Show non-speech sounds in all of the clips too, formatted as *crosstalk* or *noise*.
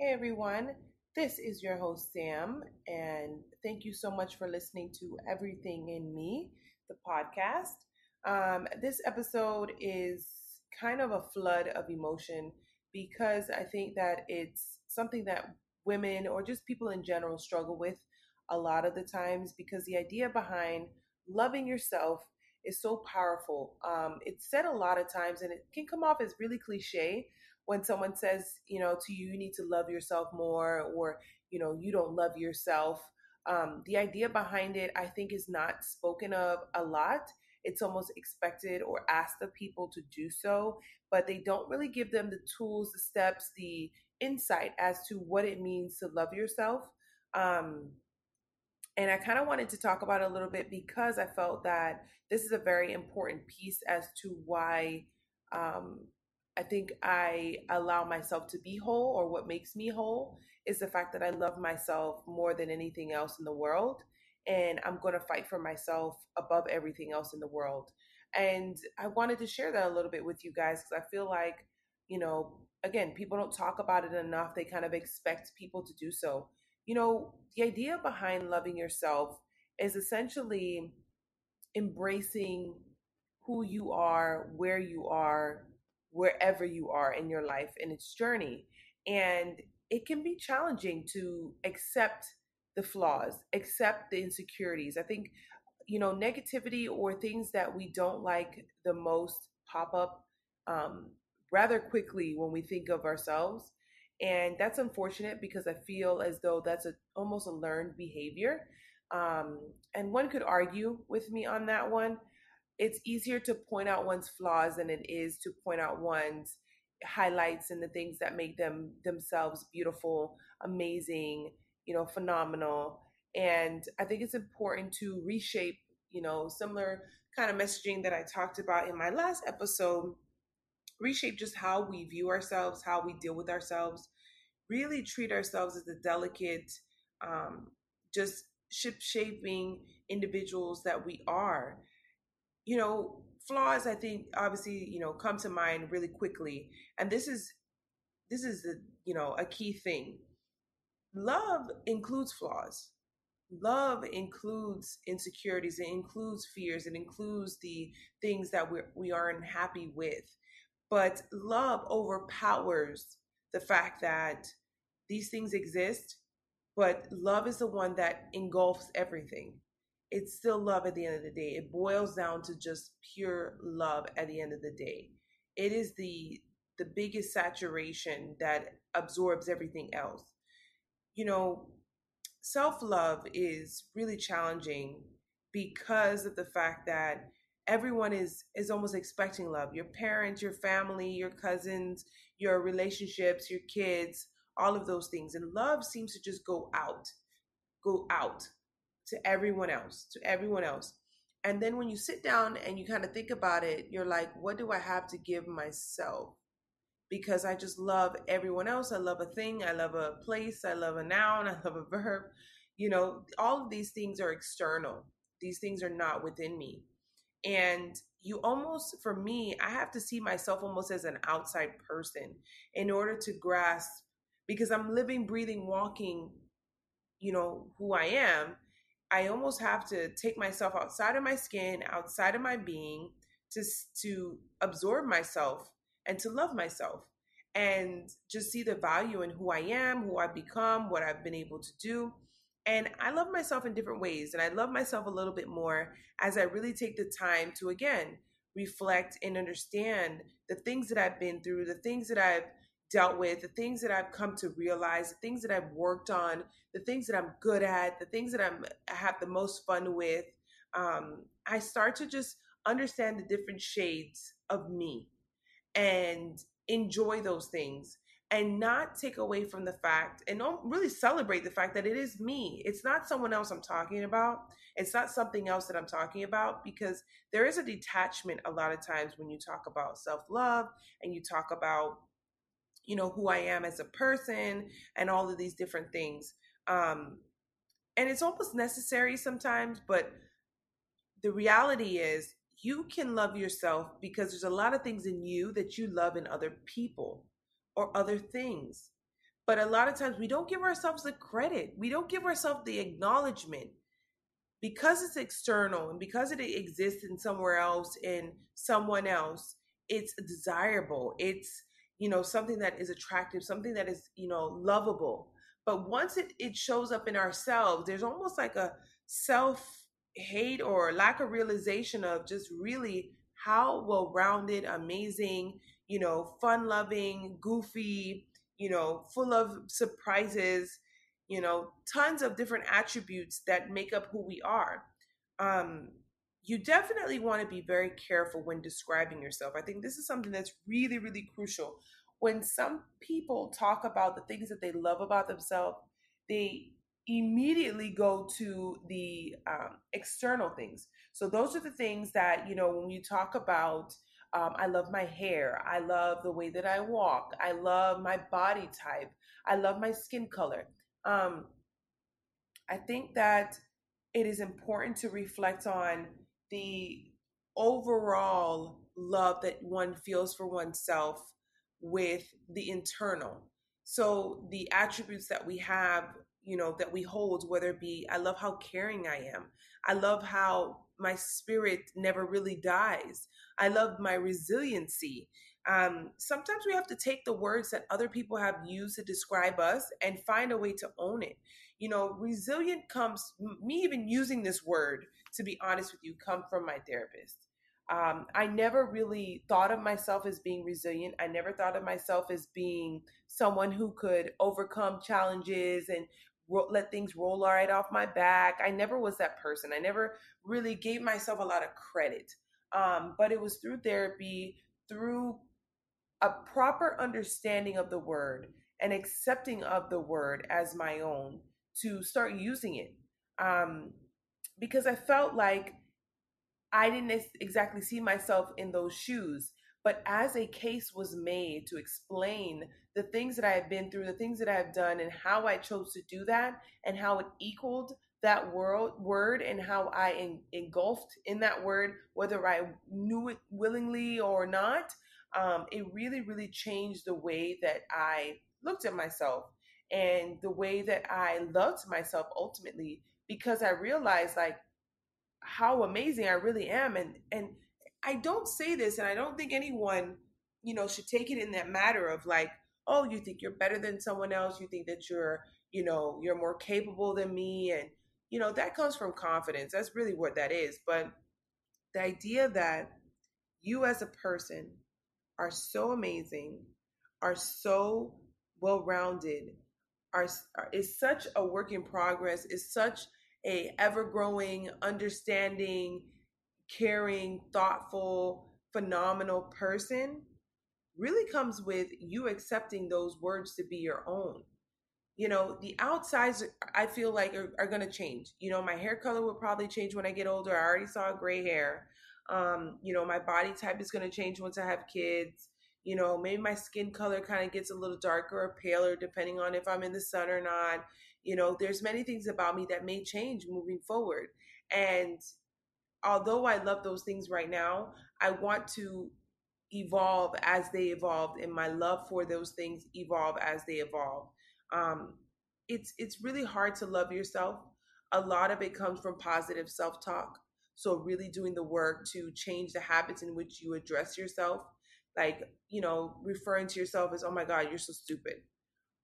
Hey everyone, this is your host Sam, and thank you so much for listening to Everything in Me, the podcast. Um, this episode is kind of a flood of emotion because I think that it's something that women or just people in general struggle with a lot of the times because the idea behind loving yourself is so powerful. Um, it's said a lot of times, and it can come off as really cliche when someone says, you know, to you, you need to love yourself more, or, you know, you don't love yourself. Um, the idea behind it, I think, is not spoken of a lot. It's almost expected or asked of people to do so, but they don't really give them the tools, the steps, the insight as to what it means to love yourself. Um, and I kind of wanted to talk about it a little bit because I felt that this is a very important piece as to why um, I think I allow myself to be whole, or what makes me whole is the fact that I love myself more than anything else in the world. And I'm going to fight for myself above everything else in the world. And I wanted to share that a little bit with you guys because I feel like, you know, again, people don't talk about it enough. They kind of expect people to do so. You know, the idea behind loving yourself is essentially embracing who you are, where you are, wherever you are in your life in its journey. And it can be challenging to accept the flaws, accept the insecurities. I think, you know, negativity or things that we don't like the most pop up um, rather quickly when we think of ourselves. And that's unfortunate because I feel as though that's a, almost a learned behavior. Um, and one could argue with me on that one it's easier to point out one's flaws than it is to point out one's highlights and the things that make them themselves beautiful, amazing, you know, phenomenal. And I think it's important to reshape, you know, similar kind of messaging that I talked about in my last episode, reshape just how we view ourselves, how we deal with ourselves, really treat ourselves as a delicate, um, just ship shaping individuals that we are you know, flaws I think obviously, you know, come to mind really quickly. And this is this is the, you know, a key thing. Love includes flaws. Love includes insecurities, it includes fears, it includes the things that we're we aren't happy with. But love overpowers the fact that these things exist, but love is the one that engulfs everything it's still love at the end of the day. It boils down to just pure love at the end of the day. It is the the biggest saturation that absorbs everything else. You know, self-love is really challenging because of the fact that everyone is is almost expecting love. Your parents, your family, your cousins, your relationships, your kids, all of those things. And love seems to just go out. Go out to everyone else, to everyone else. And then when you sit down and you kind of think about it, you're like, what do I have to give myself? Because I just love everyone else. I love a thing. I love a place. I love a noun. *laughs* I love a verb. You know, all of these things are external. These things are not within me. And you almost, for me, I have to see myself almost as an outside person in order to grasp, because I'm living, breathing, walking, you know, who I am I almost have to take myself outside of my skin, outside of my being, to to absorb myself and to love myself and just see the value in who I am, who I've become, what I've been able to do. And I love myself in different ways. And I love myself a little bit more as I really take the time to, again, reflect and understand the things that I've been through, the things that I've dealt with, the things that I've come to realize, the things that I've worked on, the things that I'm good at, the things that I'm I have the most fun with. Um, I start to just understand the different shades of me and enjoy those things and not take away from the fact and don't really celebrate the fact that it is me. It's not someone else I'm talking about. It's not something else that I'm talking about because there is a detachment a lot of times when you talk about self love and you talk about you know who i am as a person and all of these different things um and it's almost necessary sometimes but the reality is you can love yourself because there's a lot of things in you that you love in other people or other things. But a lot of times we don't give ourselves the credit, we don't give ourselves the acknowledgement. Because it's external and because it exists in somewhere else in someone else it's desirable it's you know something that is attractive something that is you know lovable but once it, it shows up in ourselves there's almost like a self hate or lack of realization of just really how well rounded amazing you know fun loving goofy you know full of surprises you know, tons of different attributes that make up who we are. Um, you definitely want to be very careful when describing yourself. I think this is something that's really, really crucial. When some people talk about the things that they love about themselves, they immediately go to the um, external things. So those are the things that, you know, when you talk about, um, I love my hair, I love the way that I walk, I love my body type, I love my skin color um, I think that it is important to reflect on the overall love that one feels for oneself with the internal. So the attributes that we have, you know, that we hold, whether it be, I love how caring I am. I love how my spirit never really dies. I love my resiliency. Um, sometimes we have to take the words that other people have used to describe us and find a way to own it. You know, resilient comes, me even using this word, to be honest with you, come from my therapist. Um, I never really thought of myself as being resilient. I never thought of myself as being someone who could overcome challenges and ro- let things roll right off my back. I never was that person. I never really gave myself a lot of credit. Um, but it was through therapy, through a proper understanding of the word and accepting of the word as my own to start using it. Um, because I felt like I didn't exactly see myself in those shoes. But as a case was made to explain the things that I have been through, the things that I have done, and how I chose to do that, and how it equaled that world word, and how I en- engulfed in that word, whether I knew it willingly or not, um, it really, really changed the way that I looked at myself and the way that I loved myself ultimately because I realized like how amazing I really am and and I don't say this and I don't think anyone you know should take it in that matter of like oh you think you're better than someone else you think that you're you know you're more capable than me and you know that comes from confidence that's really what that is but the idea that you as a person are so amazing, are so well rounded, are, is such a work in progress, is such a ever growing, understanding, caring, thoughtful, phenomenal person really comes with you accepting those words to be your own. You know, the outsides I feel like are, are going to change. You know, my hair color will probably change when I get older. I already saw gray hair. Um, you know, my body type is going to change once I have kids. You know, maybe my skin color kind of gets a little darker or paler depending on if I'm in the sun or not. You know, there's many things about me that may change moving forward. And although I love those things right now, I want to evolve as they evolve and my love for those things evolve as they evolve. Um, it's it's really hard to love yourself. A lot of it comes from positive self-talk so, really doing the work to change the habits in which you address yourself, like, you know, referring to yourself as, oh my God, you're so stupid.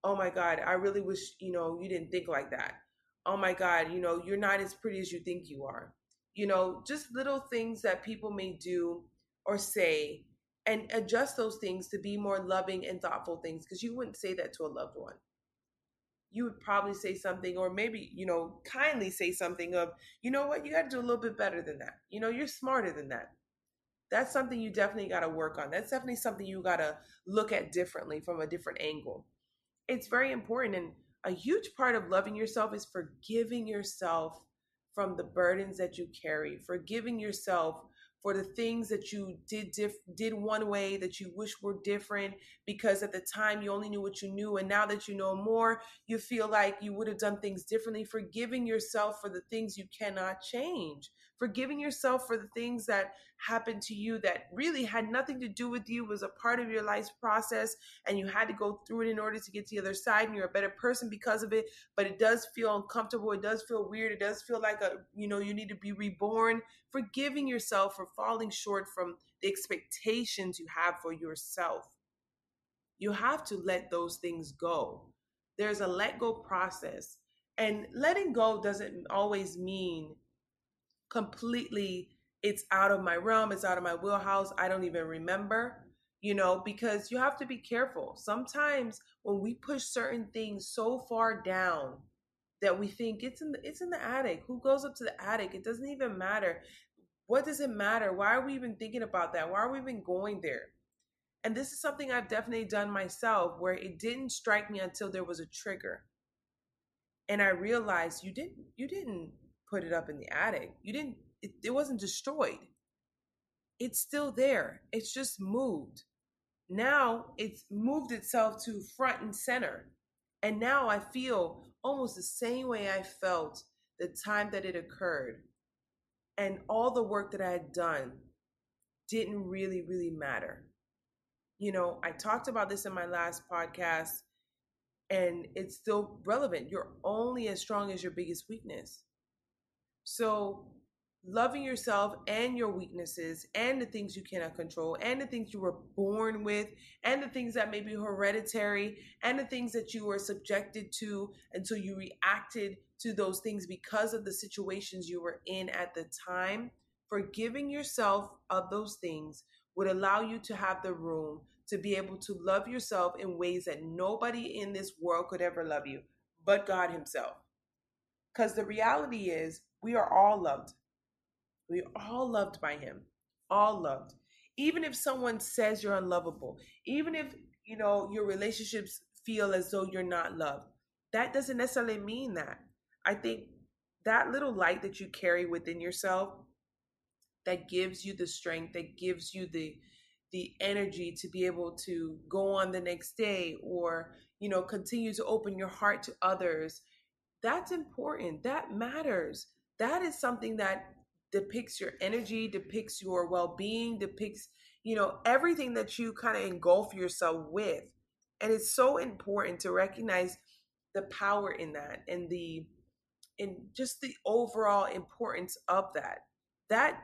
Oh my God, I really wish, you know, you didn't think like that. Oh my God, you know, you're not as pretty as you think you are. You know, just little things that people may do or say and adjust those things to be more loving and thoughtful things because you wouldn't say that to a loved one. You would probably say something or maybe you know kindly say something of you know what? You got to do a little bit better than that. You know you're smarter than that. That's something you definitely got to work on. That's definitely something you got to look at differently from a different angle it's very important and a huge part of loving yourself is forgiving yourself from the burdens that you carry forgiving yourself for the things that you did did one way that you wish were different because at the time you only knew what you knew and now that you know more you feel like you would have done things differently. Forgiving yourself for the things you cannot change forgiving yourself for the things that happened to you that really had nothing to do with you, was a part of your life's process, and you had to go through it in order to get to the other side, and you're a better person because of it. But it does feel uncomfortable. It does feel weird. It does feel like a you know you need to be reborn. Forgiving yourself for falling short from the expectations you have for yourself. You have to let those things go. There's a let go process. And letting go doesn't always mean completely it's out of my realm, it's out of my wheelhouse. I don't even remember, you know, because you have to be careful. Sometimes when we push certain things so far down that we think it's in the it's in the attic. Who goes up to the attic? It doesn't even matter. What does it matter? Why are we even thinking about that? Why are we even going there? And this is something I've definitely done myself where it didn't strike me until there was a trigger. And I realized you didn't you didn't put it up in the attic. You didn't it, it wasn't destroyed. It's still there. It's just moved. Now it's moved itself to front and center. And now I feel almost the same way I felt the time that it occurred. And all the work that I had done didn't really, really matter you know, I talked about this in my last podcast and it's still relevant. You're only as strong as your biggest weakness. So, loving yourself and your weaknesses and the things you cannot control and the things you were born with and the things that may be hereditary and the things that you were subjected to until you reacted to those things because of the situations you were in at the time. Forgiving yourself of those things would allow you to have the room to be able to love yourself in ways that nobody in this world could ever love you but God Himself. Because the reality is, we are all loved. We are all loved by Him, all loved. Even if someone says you're unlovable, even if you know your relationships feel as though you're not loved, that doesn't necessarily mean that. I think that little light that you carry within yourself that gives you the strength, that gives you the the energy to be able to go on the next day or you know continue to open your heart to others that's important that matters that is something that depicts your energy depicts your well-being depicts you know everything that you kind of engulf yourself with and it's so important to recognize the power in that and the and just the overall importance of that that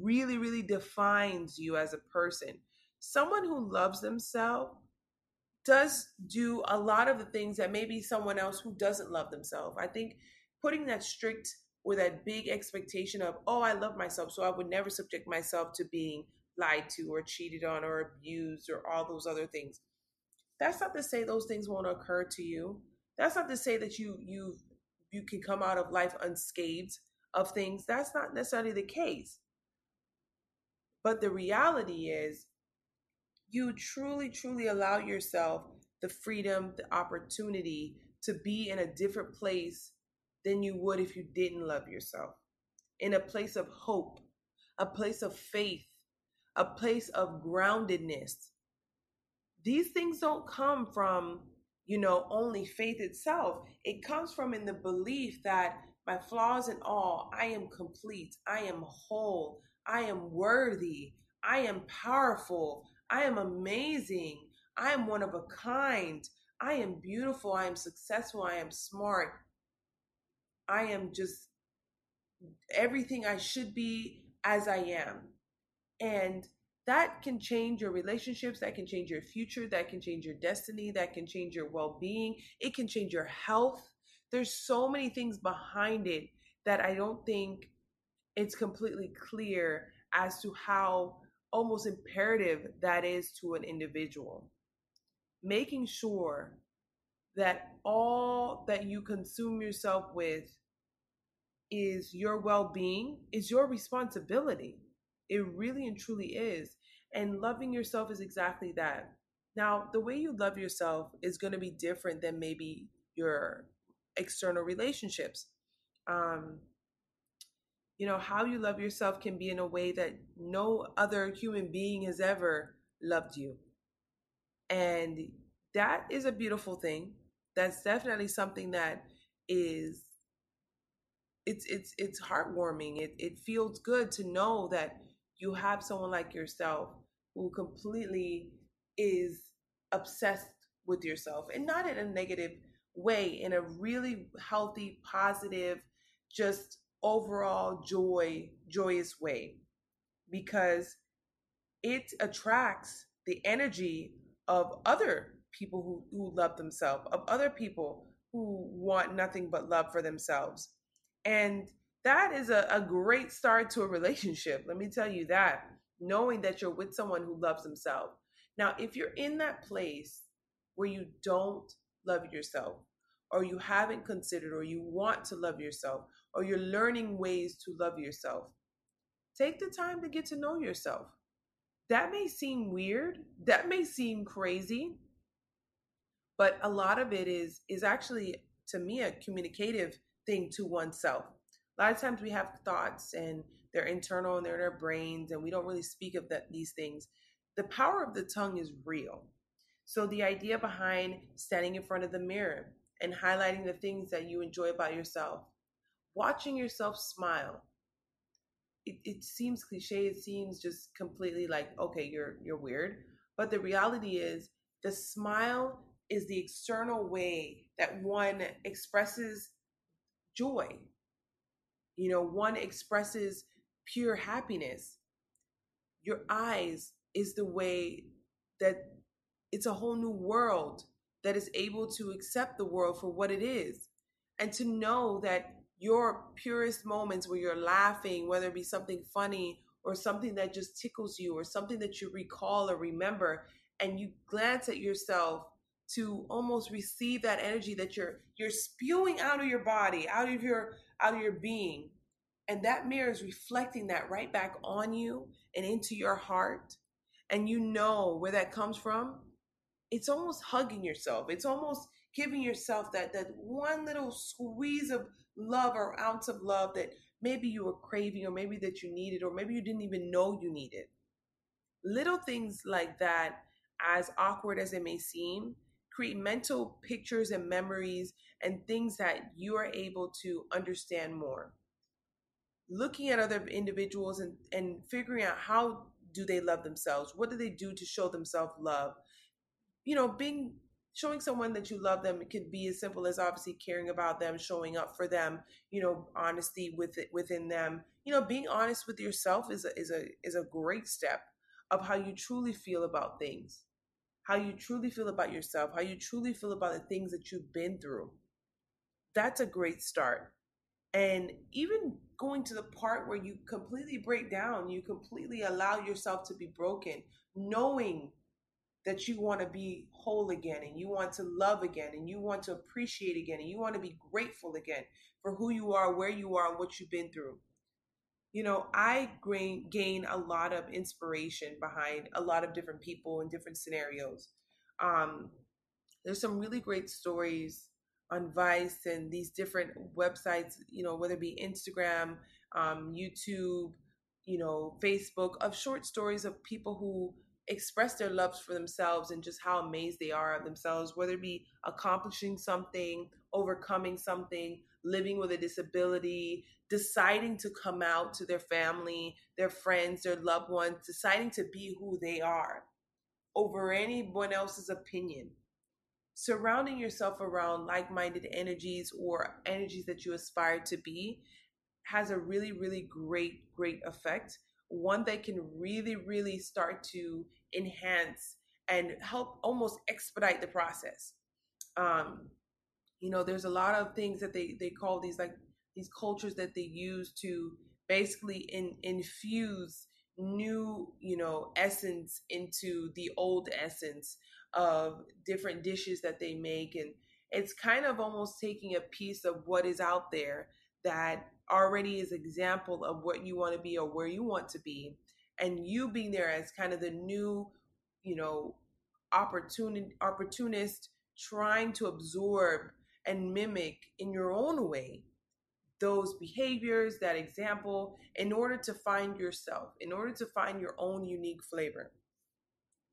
really, really defines you as a person. Someone who loves themselves does do a lot of the things that maybe someone else who doesn't love themselves. I think putting that strict or that big expectation of, oh, I love myself, so I would never subject myself to being lied to or cheated on or abused or all those other things. That's not to say those things won't occur to you. That's not to say that you you you can come out of life unscathed of things. That's not necessarily the case. But the reality is, you truly, truly allow yourself the freedom, the opportunity to be in a different place than you would if you didn't love yourself. In a place of hope, a place of faith, a place of groundedness. These things don't come from, you know, only faith itself. It comes from in the belief that my flaws and all, I am complete, I am whole, I am worthy. I am powerful. I am amazing. I am one of a kind. I am beautiful. I am successful. I am smart. I am just everything I should be as I am. And that can change your relationships, that can change your future, that can change your destiny, that can change your well being, it can change your health. There's so many things behind it that I don't think it's completely clear as to how almost imperative that is to an individual. Making sure that all that you consume yourself with is your well being, is your responsibility. It really and truly is. And loving yourself is exactly that. Now, the way you love yourself is going to be different than maybe your external relationships. Um, you know how you love yourself can be in a way that no other human being has ever loved you and that is a beautiful thing that's definitely something that is it's it's it's heartwarming. It it feels good to know that you have someone like yourself who completely is obsessed with yourself and not in a negative way, in a really healthy, positive, just overall joy, joyous way. Because it attracts the energy of other people who, who love themselves, of other people who want nothing but love for themselves. And that is a, a great start to a relationship. Let me tell you that, knowing that you're with someone who loves themselves. Now, if you're in that place where you don't love yourself, or you haven't considered, or you want to love yourself, or you're learning ways to love yourself, take the time to get to know yourself. That may seem weird, that may seem crazy, but a lot of it is is actually to me a communicative thing to oneself. A lot of times we have thoughts and they're internal and they're in our brains and we don't really speak of that, these things. The power of the tongue is real. So the idea behind standing in front of the mirror and highlighting the things that you enjoy about yourself, watching yourself smile. It, it seems cliche, it seems just completely like, okay, you're you're weird. But the reality is the smile is the external way that one expresses joy. You know, one expresses pure happiness. Your eyes is the way that it's a whole new world that is able to accept the world for what it is. And to know that your purest moments where you're laughing, whether it be something funny or something that just tickles you or something that you recall or remember, and you glance at yourself to almost receive that energy that you're you're spewing out of your body, out of your out of your being. And that mirror is reflecting that right back on you and into your heart. And you know where that comes from. It's almost hugging yourself. It's almost giving yourself that that one little squeeze of love or ounce of love that maybe you were craving or maybe that you needed or maybe you didn't even know you needed. Little things like that, as awkward as it may seem, create mental pictures and memories and things that you are able to understand more. Looking at other individuals and, and figuring out how do they love themselves? What do they do to show themselves love? You know being showing someone that you love them it could be as simple as obviously caring about them showing up for them you know honesty with it within them. You know being honest with yourself is a is a is a great step of how you truly feel about things how you truly feel about yourself, how you truly feel about the things that you've been through. That's a great start. And even going to the part where you completely break down, you completely allow yourself to be broken, knowing that you want to be whole again and you want to love again and you want to appreciate again and you want to be grateful again for who you are, where you are, and what you've been through you know, I gain, gain a lot of inspiration behind a lot of different people in different scenarios. Um, there's some really great stories on Vice and these different websites, you know, whether it be Instagram, um, YouTube, you know, Facebook, of short stories of people who express their loves for themselves and just how amazed they are of themselves, whether it be accomplishing something, overcoming something, living with a disability, deciding to come out to their family, their friends, their loved ones, deciding to be who they are over anyone else's opinion. Surrounding yourself around like minded energies or energies that you aspire to be has a really, really great, great effect. One that can really, really start to enhance and help almost expedite the process. Um, you know there's a lot of things that they they call these like these cultures that they use to basically in, infuse new you know essence into the old essence of different dishes that they make. And it's kind of almost taking a piece of what is out there that already is example of what you want to be or where you want to be. And you being there as kind of the new you know opportunity opportunist trying to absorb and mimic in your own way those behaviors, that example, in order to find yourself, in order to find your own unique flavor.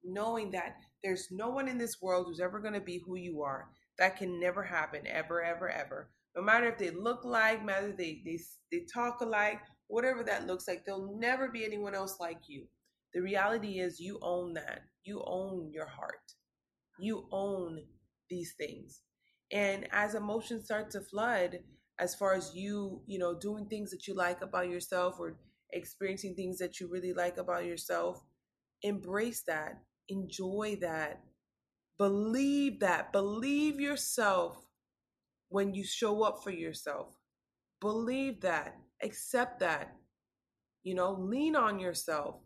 Knowing that there's no one in this world who's ever going to be who you are. That can never happen, ever, ever, ever. No matter if they look like, matter they they they talk alike, whatever that looks like, there'll never be anyone else like you. The reality is you own that. You own your heart. You own these things. And as emotions start to flood, as far as you, you know, doing things that you like about yourself or experiencing things that you really like about yourself, embrace that, enjoy that, believe that, believe yourself when you show up for yourself. Believe that, accept that, you know, lean on yourself.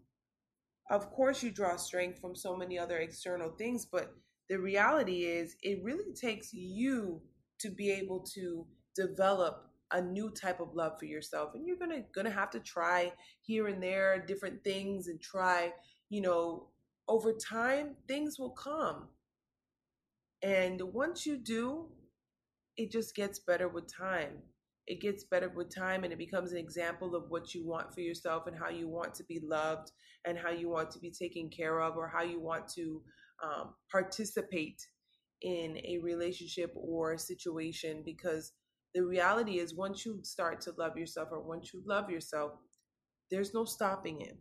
Of course, you draw strength from so many other external things, but the reality is it really takes you to be able to develop a new type of love for yourself and you're gonna gonna have to try here and there different things and try you know over time things will come. And once you do it just gets better with time. It gets better with time and it becomes an example of what you want for yourself and how you want to be loved and how you want to be taken care of or how you want to um, participate in a relationship or a situation because the reality is once you start to love yourself or once you love yourself there's no stopping it.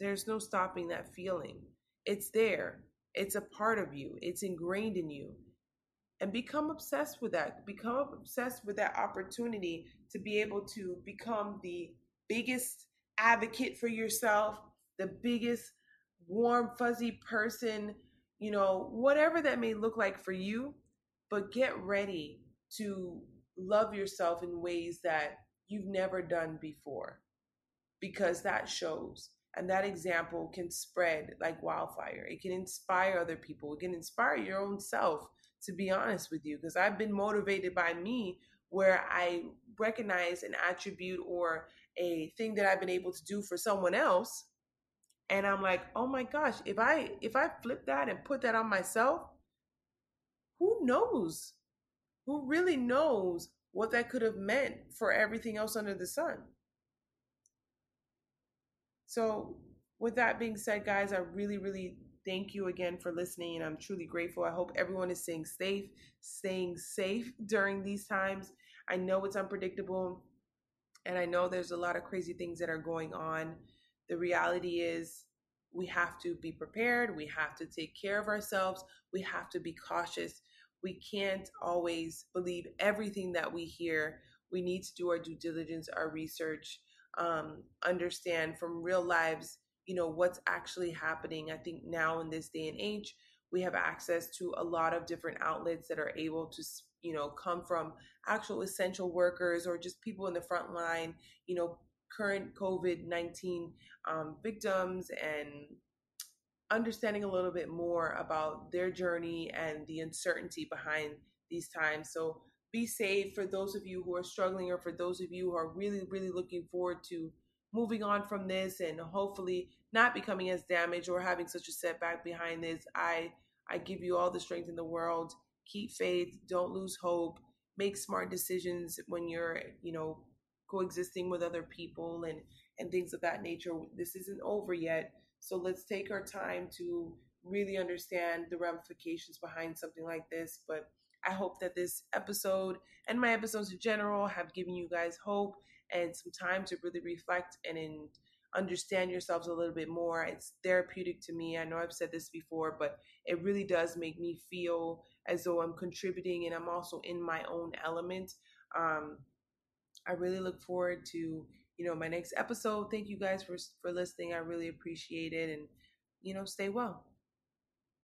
There's no stopping that feeling. It's there. It's a part of you. It's ingrained in you. And become obsessed with that. Become obsessed with that opportunity to be able to become the biggest advocate for yourself the biggest warm fuzzy person you know, whatever that may look like for you, but get ready to love yourself in ways that you've never done before because that shows and that example can spread like wildfire. It can inspire other people. It can inspire your own self, to be honest with you, because I've been motivated by me where I recognize an attribute or a thing that I've been able to do for someone else and i'm like oh my gosh if i if i flip that and put that on myself who knows who really knows what that could have meant for everything else under the sun so with that being said guys i really really thank you again for listening and i'm truly grateful i hope everyone is staying safe staying safe *laughs* during these times i know it's unpredictable and i know there's a lot of crazy things that are going on the reality is we have to be prepared. We have to take care of ourselves. We have to be cautious. We can't always believe everything that we hear. We need to do our due diligence, our research, um, understand from real lives, you know, what's actually happening. I think now in this day and age, we have access to a lot of different outlets that are able to you know come from actual essential workers or just people in the front line you know current COVID 19 um, victims and understanding a little bit more about their journey and the uncertainty behind these times. So be safe for those of you who are struggling or for those of you who are really, really looking forward to moving on from this and hopefully not becoming as damaged or having such a setback behind this. I I give you all the strength in the world. Keep faith, don't lose hope, make smart decisions when you're, you know, coexisting with other people and and things of that nature this isn't over yet so let's take our time to really understand the ramifications behind something like this but i hope that this episode and my episodes in general have given you guys hope and some time to really reflect and in, understand yourselves a little bit more. It's therapeutic to me. I know i've said this before but it really does make me feel as though i'm contributing and i'm also in my own element. Um, I really look forward to, you know, my next episode. Thank you guys for for listening. I really appreciate it and you know, stay well.